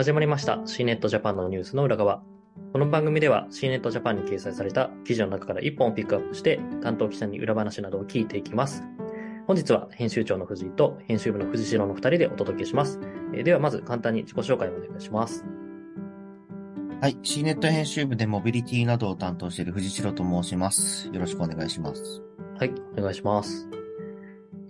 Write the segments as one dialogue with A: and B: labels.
A: 始まりました C ネットジャパンのニュースの裏側。この番組では C ネットジャパンに掲載された記事の中から1本をピックアップして担当記者に裏話などを聞いていきます。本日は編集長の藤井と編集部の藤代の2人でお届けします。えーではまず簡単に自己紹介をお願いします。
B: はい。C ネット編集部でモビリティなどを担当している藤代と申します。よろしくお願いします。
A: はい、お願いします。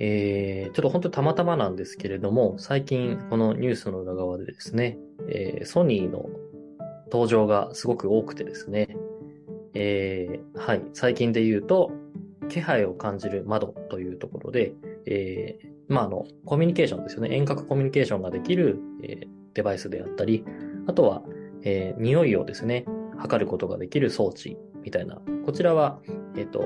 A: えー、ちょっと本当にたまたまなんですけれども、最近このニュースの裏側でですね、えーソニーの登場がすごく多くてですね、えーはい、最近で言うと、気配を感じる窓というところで、えーまあ、あの、コミュニケーションですよね。遠隔コミュニケーションができる、えーデバイスであったり、あとは、えー匂いをですね、測ることができる装置みたいな。こちらは、えっ、と、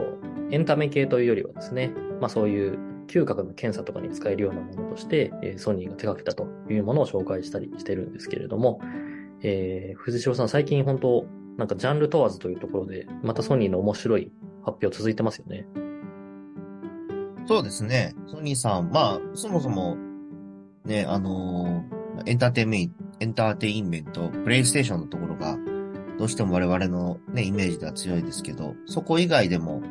A: エンタメ系というよりはですね、まあそういう嗅覚の検査とかに使えるようなものとして、えーソニーが手掛けたというものを紹介したりしてるんですけれども、えー藤代さん最近本当なんかジャンル問わずというところで、またソニーの面白い発表続いてますよね。
B: そうですね。ソニーさん、まあ、そもそも、ね、あのーエンターテイメント、エンターテインメント、プレイステーションのところが、どうしても我々のね、イメージでは強いですけど、そこ以外でも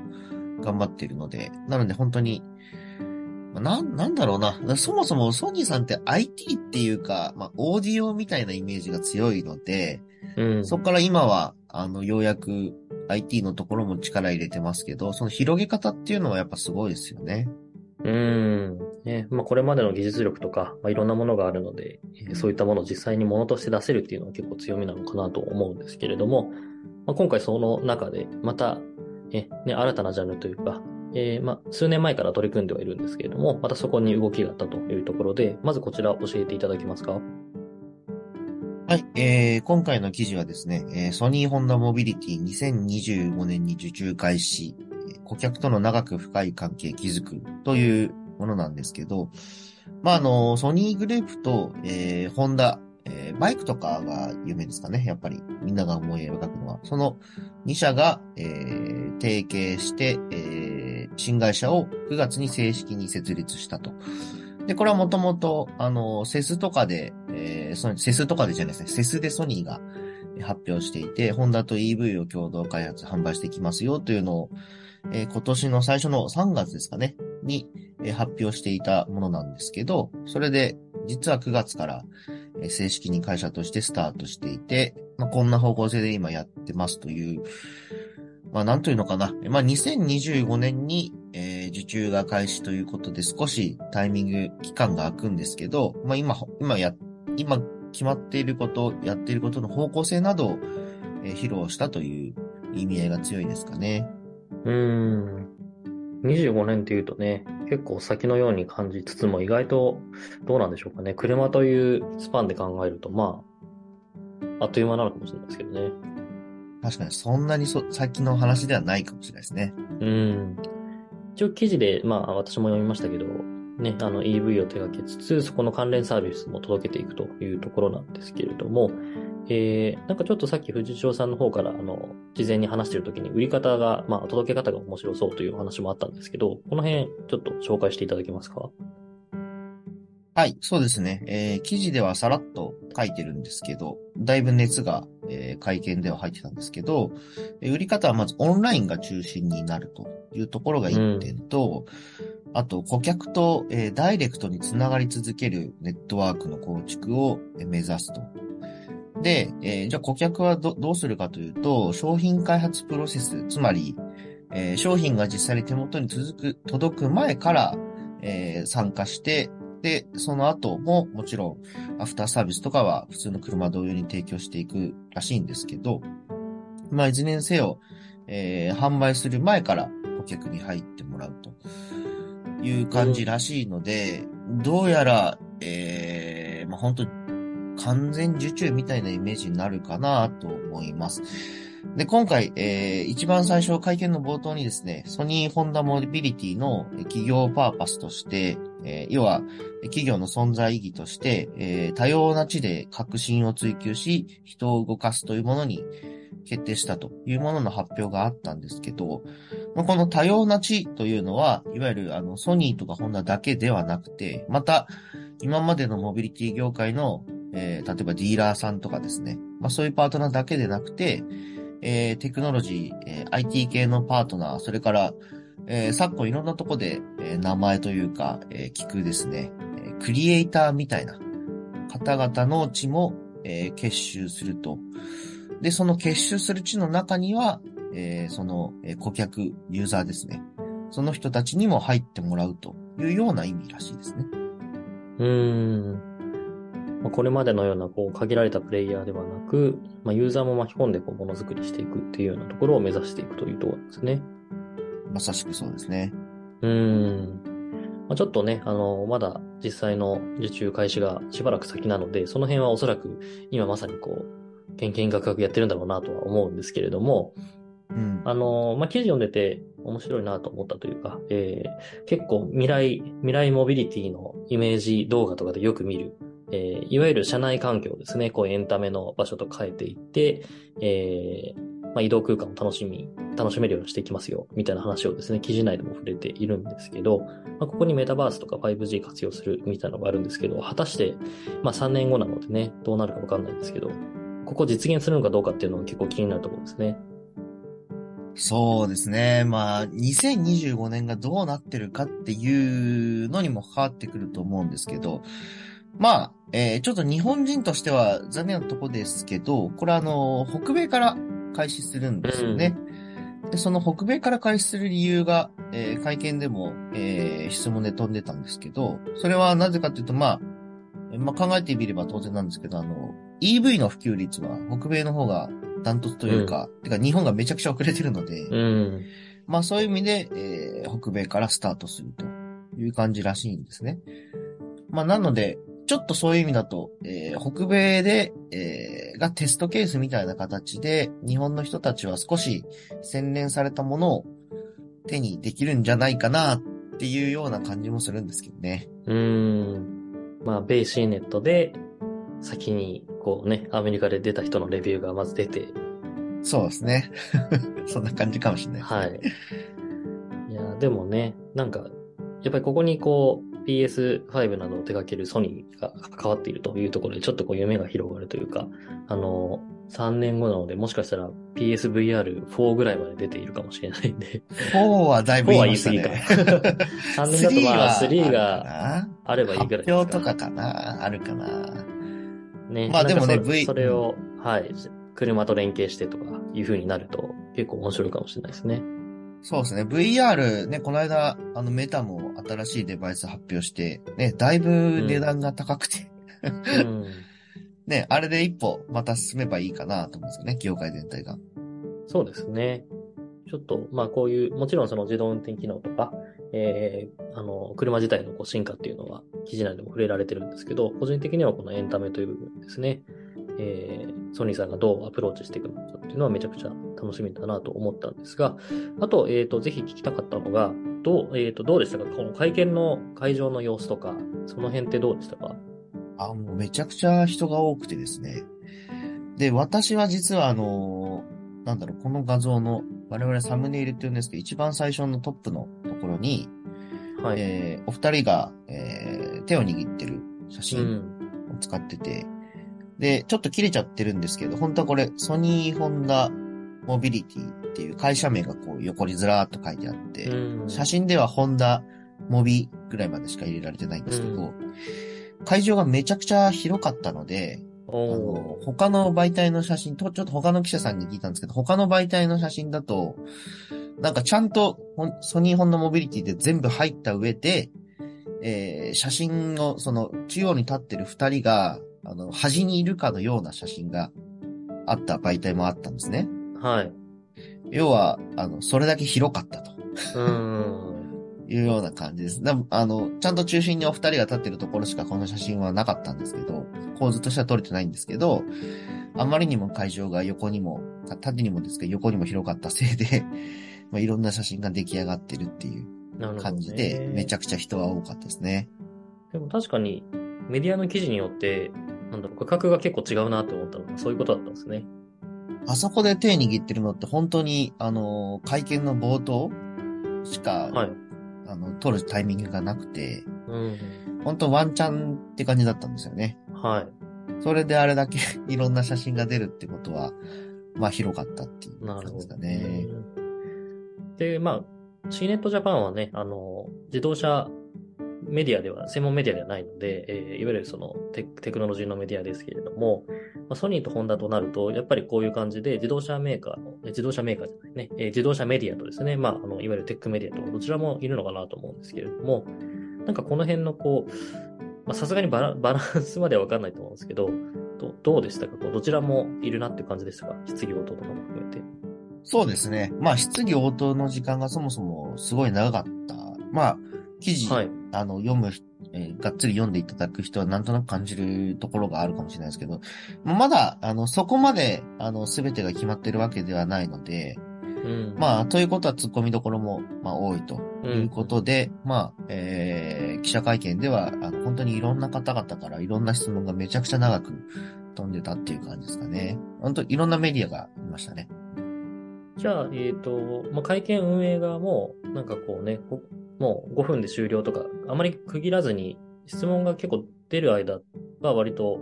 B: 頑張っているので、なので本当に、なん、なんだろうな。そもそもソニーさんって IT っていうか、まあ、オーディオみたいなイメージが強いので、
A: うん。
B: そこから今は、あの、ようやく IT のところも力入れてますけど、その広げ方っていうのはやっぱすごいですよね。
A: うん。ね、まあこれまでの技術力とか、まあいろんなものがあるので、えーそういったものを実際にものとして出せるっていうのは結構強みなのかなと思うんですけれども、まあ、今回その中で、また、え、ね、新たなジャンルというか、えーまあ数年前から取り組んではいるんですけれども、またそこに動きがあったというところで、まずこちら教えていただけますか？
B: はい、えー、今回の記事はですね、えーソニーホンダモビリティ2025年に受注開始、顧客との長く深い関係築くというものなんですけど、まあ、あの、ソニーグループと、えーホンダ、えーバイクとかが有名ですかね、やっぱり。みんなが思い描くのは。その2社が、えー提携して、えー新会社を9月に正式に設立したと。で、これはもともと、あの、セスとかで、えー、ソニーセスとかでじゃないですね、セスでソニーが発表していて、ホンダと EV を共同開発、販売していきますよというのを、えー今年の最初の3月ですかね、に、えー発表していたものなんですけど、それで、実は9月から、えー正式に会社としてスタートしていて、まあ、こんな方向性で今やってますという、まあ、なんというのかな。まあ、2025年に、えー受注が開始ということで少しタイミング、期間が空くんですけど、まあ、今、今や、今決まっていること、やっていることの方向性などを、えー披露したという意味合いが強いですかね。
A: うーん。25年っていうとね、結構先のように感じつつも意外とどうなんでしょうかね。車というスパンで考えると、まあ、あっという間なのかもしれないですけどね。
B: 確かにそんなにそ先の話ではないかもしれないですね。
A: うん。一応記事で、まあ私も読みましたけど、ね、あの EV を手掛けつつ、そこの関連サービスも届けていくというところなんですけれども、えー、なんかちょっとさっき藤代さんの方から、あの、事前に話している時に売り方が、まあ届け方が面白そうというお話もあったんですけど、この辺ちょっと紹介していただけますか？
B: はい、そうですね。えー記事ではさらっと書いてるんですけど、だいぶ熱が、えー会見では入ってたんですけど、えー売り方はまずオンラインが中心になるというところが1点と、あと顧客と、えーダイレクトにつながり続けるネットワークの構築を目指すと。で、えーじゃあ顧客はどどうするかというと、商品開発プロセス、つまり、えー商品が実際に手元に続く、届く前から、えー参加して、で、その後ももちろん、アフターサービスとかは普通の車同様に提供していくらしいんですけど、まあ、いずれにせよ、えー販売する前から顧客に入ってもらうという感じらしいので、どうやら、えーまあ、本当完全受注みたいなイメージになるかなと思います。で、今回、えー一番最初会見の冒頭にですね、ソニーホンダモビリティの企業パーパスとして、えー要は、企業の存在意義として、えー多様な地で革新を追求し、人を動かすというものに決定したというものの発表があったんですけど、この多様な地というのは、いわゆるあのソニーとかホンダだけではなくて、また、今までのモビリティ業界の、えー例えばディーラーさんとかですね。まあそういうパートナーだけでなくて、えーテクノロジー、えー IT 系のパートナー、それから、えー昨今いろんなとこで、えー名前というか、えー聞くですね、えークリエイターみたいな方々の地も、えー結集すると。で、その結集する地の中には、えーその、えー顧客、ユーザーですね。その人たちにも入ってもらうというような意味らしいですね。
A: うーん。まあ、これまでのような、こう、限られたプレイヤーではなく、まあ、ユーザーも巻き込んで、こう、ものづくりしていくっていうようなところを目指していくというところですね。
B: まさしくそうですね。
A: うーん。まあ、ちょっとね、あの、まだ実際の受注開始がしばらく先なので、その辺はおそらく今まさにこう、研究学学やってるんだろうなとは思うんですけれども、
B: うん。
A: あの、まあ、記事読んでて面白いなと思ったというか、えー結構未来、未来モビリティのイメージ動画とかでよく見る、えーいわゆる車内環境ですね、こうエンタメの場所と変えていって、えーまあ、移動空間を楽しみ、楽しめるようにしていきますよ、みたいな話をですね、記事内でも触れているんですけど、まあ、ここにメタバースとか 5G 活用するみたいなのがあるんですけど、果たして、まあ、3年後なのでね、どうなるかわかんないんですけど、ここ実現するのかどうかっていうのが結構気になるところですね。
B: そうですね。まあ、2025年がどうなってるかっていうのにも関わってくると思うんですけど、まあ、えーちょっと日本人としては残念なとこですけど、これあの、北米から開始するんですよね。で、その北米から開始する理由が、えー会見でも、えー質問で飛んでたんですけど、それはなぜかというと、まあ、えまあ考えてみれば当然なんですけど、あの、EV の普及率は北米の方がダントツというか、てか日本がめちゃくちゃ遅れてるので、
A: うん。
B: まあそういう意味で、えー北米からスタートするという感じらしいんですね。まあなので、ちょっとそういう意味だと、えー北米で、えーがテストケースみたいな形で、日本の人たちは少し洗練されたものを手にできるんじゃないかなっていうような感じもするんですけどね。
A: うーん。まあ、ベイシーネットで、先に、こうね、アメリカで出た人のレビューがまず出て、
B: そうですね。そんな感じかもしれない。
A: はい。いや、でもね、なんか、やっぱりここにこう、PS5 などを手掛けるソニーが関わっているというところで、ちょっとこう夢が広がるというか、あの、3年後なので、もしかしたら PSVR4 ぐらいまで出ているかもしれないんで、
B: 4はだいぶ
A: 4は
B: 言い
A: 言い
B: ました
A: 過ぎか。
B: ね。
A: 3年だとまあ3
B: ある
A: が
B: か
A: あればいい
B: な
A: ぐらいですか。
B: 発表とかかなあるかな
A: ね。
B: まあでもね V
A: それを、はい、車と連携してとかいう風になると結構面白いかもしれないですね。
B: そうですね。VR ね、この間、あのメタも新しいデバイス発表して、ね、だいぶ値段が高くて、
A: うん。
B: ね、あれで一歩また進めばいいかなと思うんですよね、業界全体が。
A: そうですね。ちょっと、まあこういう、もちろんその自動運転機能とか、えー、あの、車自体のこう進化っていうのは記事内でも触れられてるんですけど、個人的にはこのエンタメという部分ですね。えー、ソニーさんがどうアプローチしていくのかっていうのはめちゃくちゃ楽しみだなと思ったんですが、あと、えっ、と、ぜひ聞きたかったのが、どう、えっ、と、どうでしたか？この会見の会場の様子とか、その辺ってどうでしたか？
B: あ、もうめちゃくちゃ人が多くてですね。で、私は実はあのーなんだろう、この画像の、我々サムネイルって言うんですけど、一番最初のトップのところに、
A: はい。
B: えーお二人が、えー手を握ってる写
A: う
B: 真
A: ん。
B: を使ってて、で、ちょっと切れちゃってるんですけど、本当はこれ、ソニーホンダモビリティっていう会社名がこう横にずらーっと書いてあって、
A: うん。
B: 写真ではホンダモビぐらいまでしか入れられてないんですけど、
A: うん
B: 会場がめちゃくちゃ広かったので、あ
A: お
B: の、他の媒体の写真と、ちょっと他の記者さんに聞いたんですけど、他の媒体の写真だと、なんかちゃんとソニーホンダモビリティで全部入った上で、えー写真を、その、中央に立ってる二人が、あの、端にいるかのような写真があった媒体もあったんですね。
A: ーはい。
B: 要は、あの、それだけ広かったと
A: うん。
B: いうような感じです。なあの、ちゃんと中心にお二人が立ってるところしかこの写真はなかったんですけど、構図としては撮れてないんですけど、あまりにも会場が横にも、た縦にもですけど横にも広かったせいで、まあ、いろんな写真が出来上がってるっていう。感じで、めちゃくちゃ人は多かったですね。
A: でも確かに、メディアの記事によって、なんだろう、価格が結構違うなって思ったのが、そういうことだったんですね。
B: あそこで手握ってるのって本当に、あの、会見の冒頭しか、
A: はい。
B: あの、撮るタイミングがなくて、
A: うん。
B: 本当ワンチャンって感じだったんですよね。
A: はい。
B: それであれだけ いろんな写真が出るってことは、まあ広かったっていう感じですかね。
A: で、まあ、C ネットジャパンはね、あの、自動車メディアでは、専門メディアではないので、えー、いわゆるそのテテクノロジーのメディアですけれども、まあ、ソニーとホンダとなると、やっぱりこういう感じで自動車メーカーの、自動車メーカーじゃないね、えー、自動車メディアとですね、まあ、あの、いわゆるテックメディアとどちらもいるのかなと思うんですけれども、なんかこの辺のこう、まあ、さすがにバラバランスまではわかんないと思うんですけど、どどうでしたか？こうどちらもいるなっていう感じですか？質疑応答とかも含めて。
B: そうですね。まあ、質疑応答の時間がそもそもすごい長かった。まあ、記事、はい、あの、読む、えー、がっつり読んでいただく人はなんとなく感じるところがあるかもしれないですけど、まだ、あの、そこまで、あの、すべてが決まってるわけではないので、うん、まあ、ということは突っ込みどころも、まあ、多いということで、うん、まあ、えー、記者会見では、あの本当にいろんな方々からいろんな質問がめちゃくちゃ長く飛んでたっていう感じですかね。本当いろんなメディアがいましたね。
A: じゃあ、えっ、ー、と、まあ、会見運営側も、なんかこうね、もう5分で終了とか、あまり区切らずに、質問が結構出る間は割と、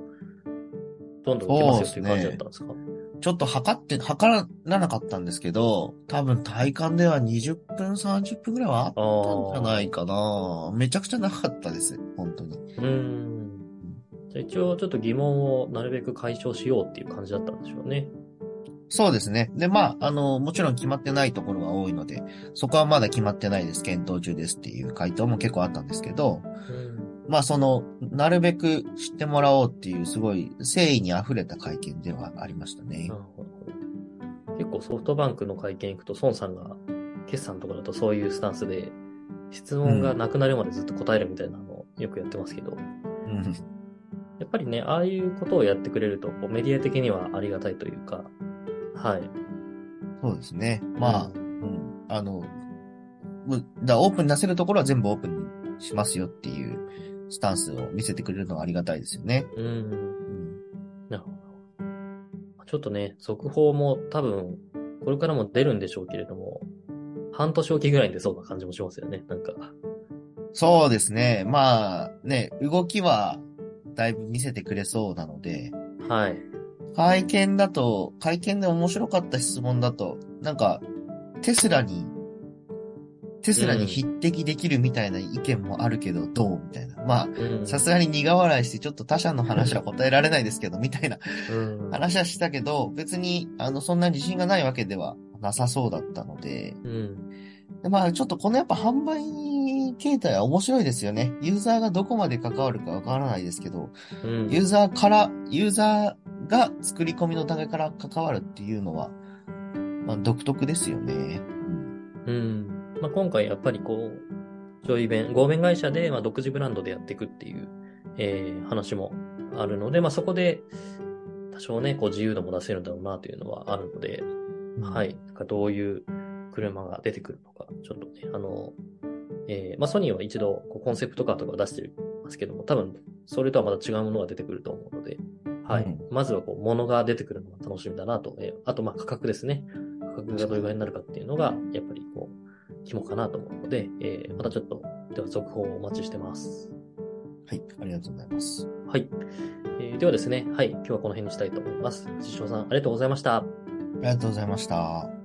A: どんどんいきますよっていう感じだったんですか？
B: ちょっと測って、測らなかったんですけど、多分体感では20分、30分ぐらいはあったんじゃないかな。めちゃくちゃなかったです。本当に。うん。
A: じゃ一応ちょっと疑問をなるべく解消しようっていう感じだったんでしょうね。
B: そうですね。で、まあ、あの、もちろん決まってないところが多いので、そこはまだ決まってないです。検討中ですっていう回答も結構あったんですけど、うん、まあ、その、なるべく知ってもらおうっていう、すごい誠意に溢れた会見ではありましたね。
A: 結構ソフトバンクの会見行くと、孫さんが、決算とかだとそういうスタンスで、質問がなくなるまでずっと答えるみたいなのをよくやってますけど、うん、やっぱりね、ああいうことをやってくれると、こうメディア的にはありがたいというか、はい。
B: そうですね。まあ、うん、うん、あの、だオープンに出せるところは全部オープンにしますよっていうスタンスを見せてくれるのはありがたいですよね。うん。うん、
A: なるほど。ちょっとね、速報も多分、これからも出るんでしょうけれども、半年おきぐらいに出そうな感じもしますよね、なんか。
B: そうですね。まあ、ね、動きはだいぶ見せてくれそうなので。はい。会見だと、会見で面白かった質問だと、なんか、テスラに、テスラに匹敵できるみたいな意見もあるけど、どうみたいな。まあ、さすがに苦笑いしてちょっと他者の話は答えられないですけど、みたいな。話はしたけど、別に、あの、そんな自信がないわけではなさそうだったので、うん、でまあ、ちょっとこのやっぱ販売形態は面白いですよね。ユーザーがどこまで関わるかわからないですけど、うん、ユーザーから、ユーザーが作り込みの段階から関わるっていうのは、まあ、独特ですよね。
A: うん。まあ、今回やっぱりこう、ジョイベン、合弁会社で、まあ、独自ブランドでやっていくっていう、えー、話もあるので、まあ、そこで、多少ね、こう自由度も出せるんだろうなというのはあるので、うん、はい。なんかどういう車が出てくるのか、ちょっとね、あの、えー、まあ、ソニーは一度こうコンセプトカーとかを出してますけども、多分それとはまた違うものが出てくると思うので、はい。うん、まずはこう、物が出てくるのが楽しみだなと。えー、あと、ま、価格ですね。価格がどれぐらいになるかっていうのが、やっぱりこう、肝かなと思うので、えー、またちょっと、では続報をお待ちしてます。
B: はい。ありがとうございます。
A: はい。えー、ではですね、はい。今日はこの辺にしたいと思います。実証さん、ありがとうございました。あ
B: りがとうございました。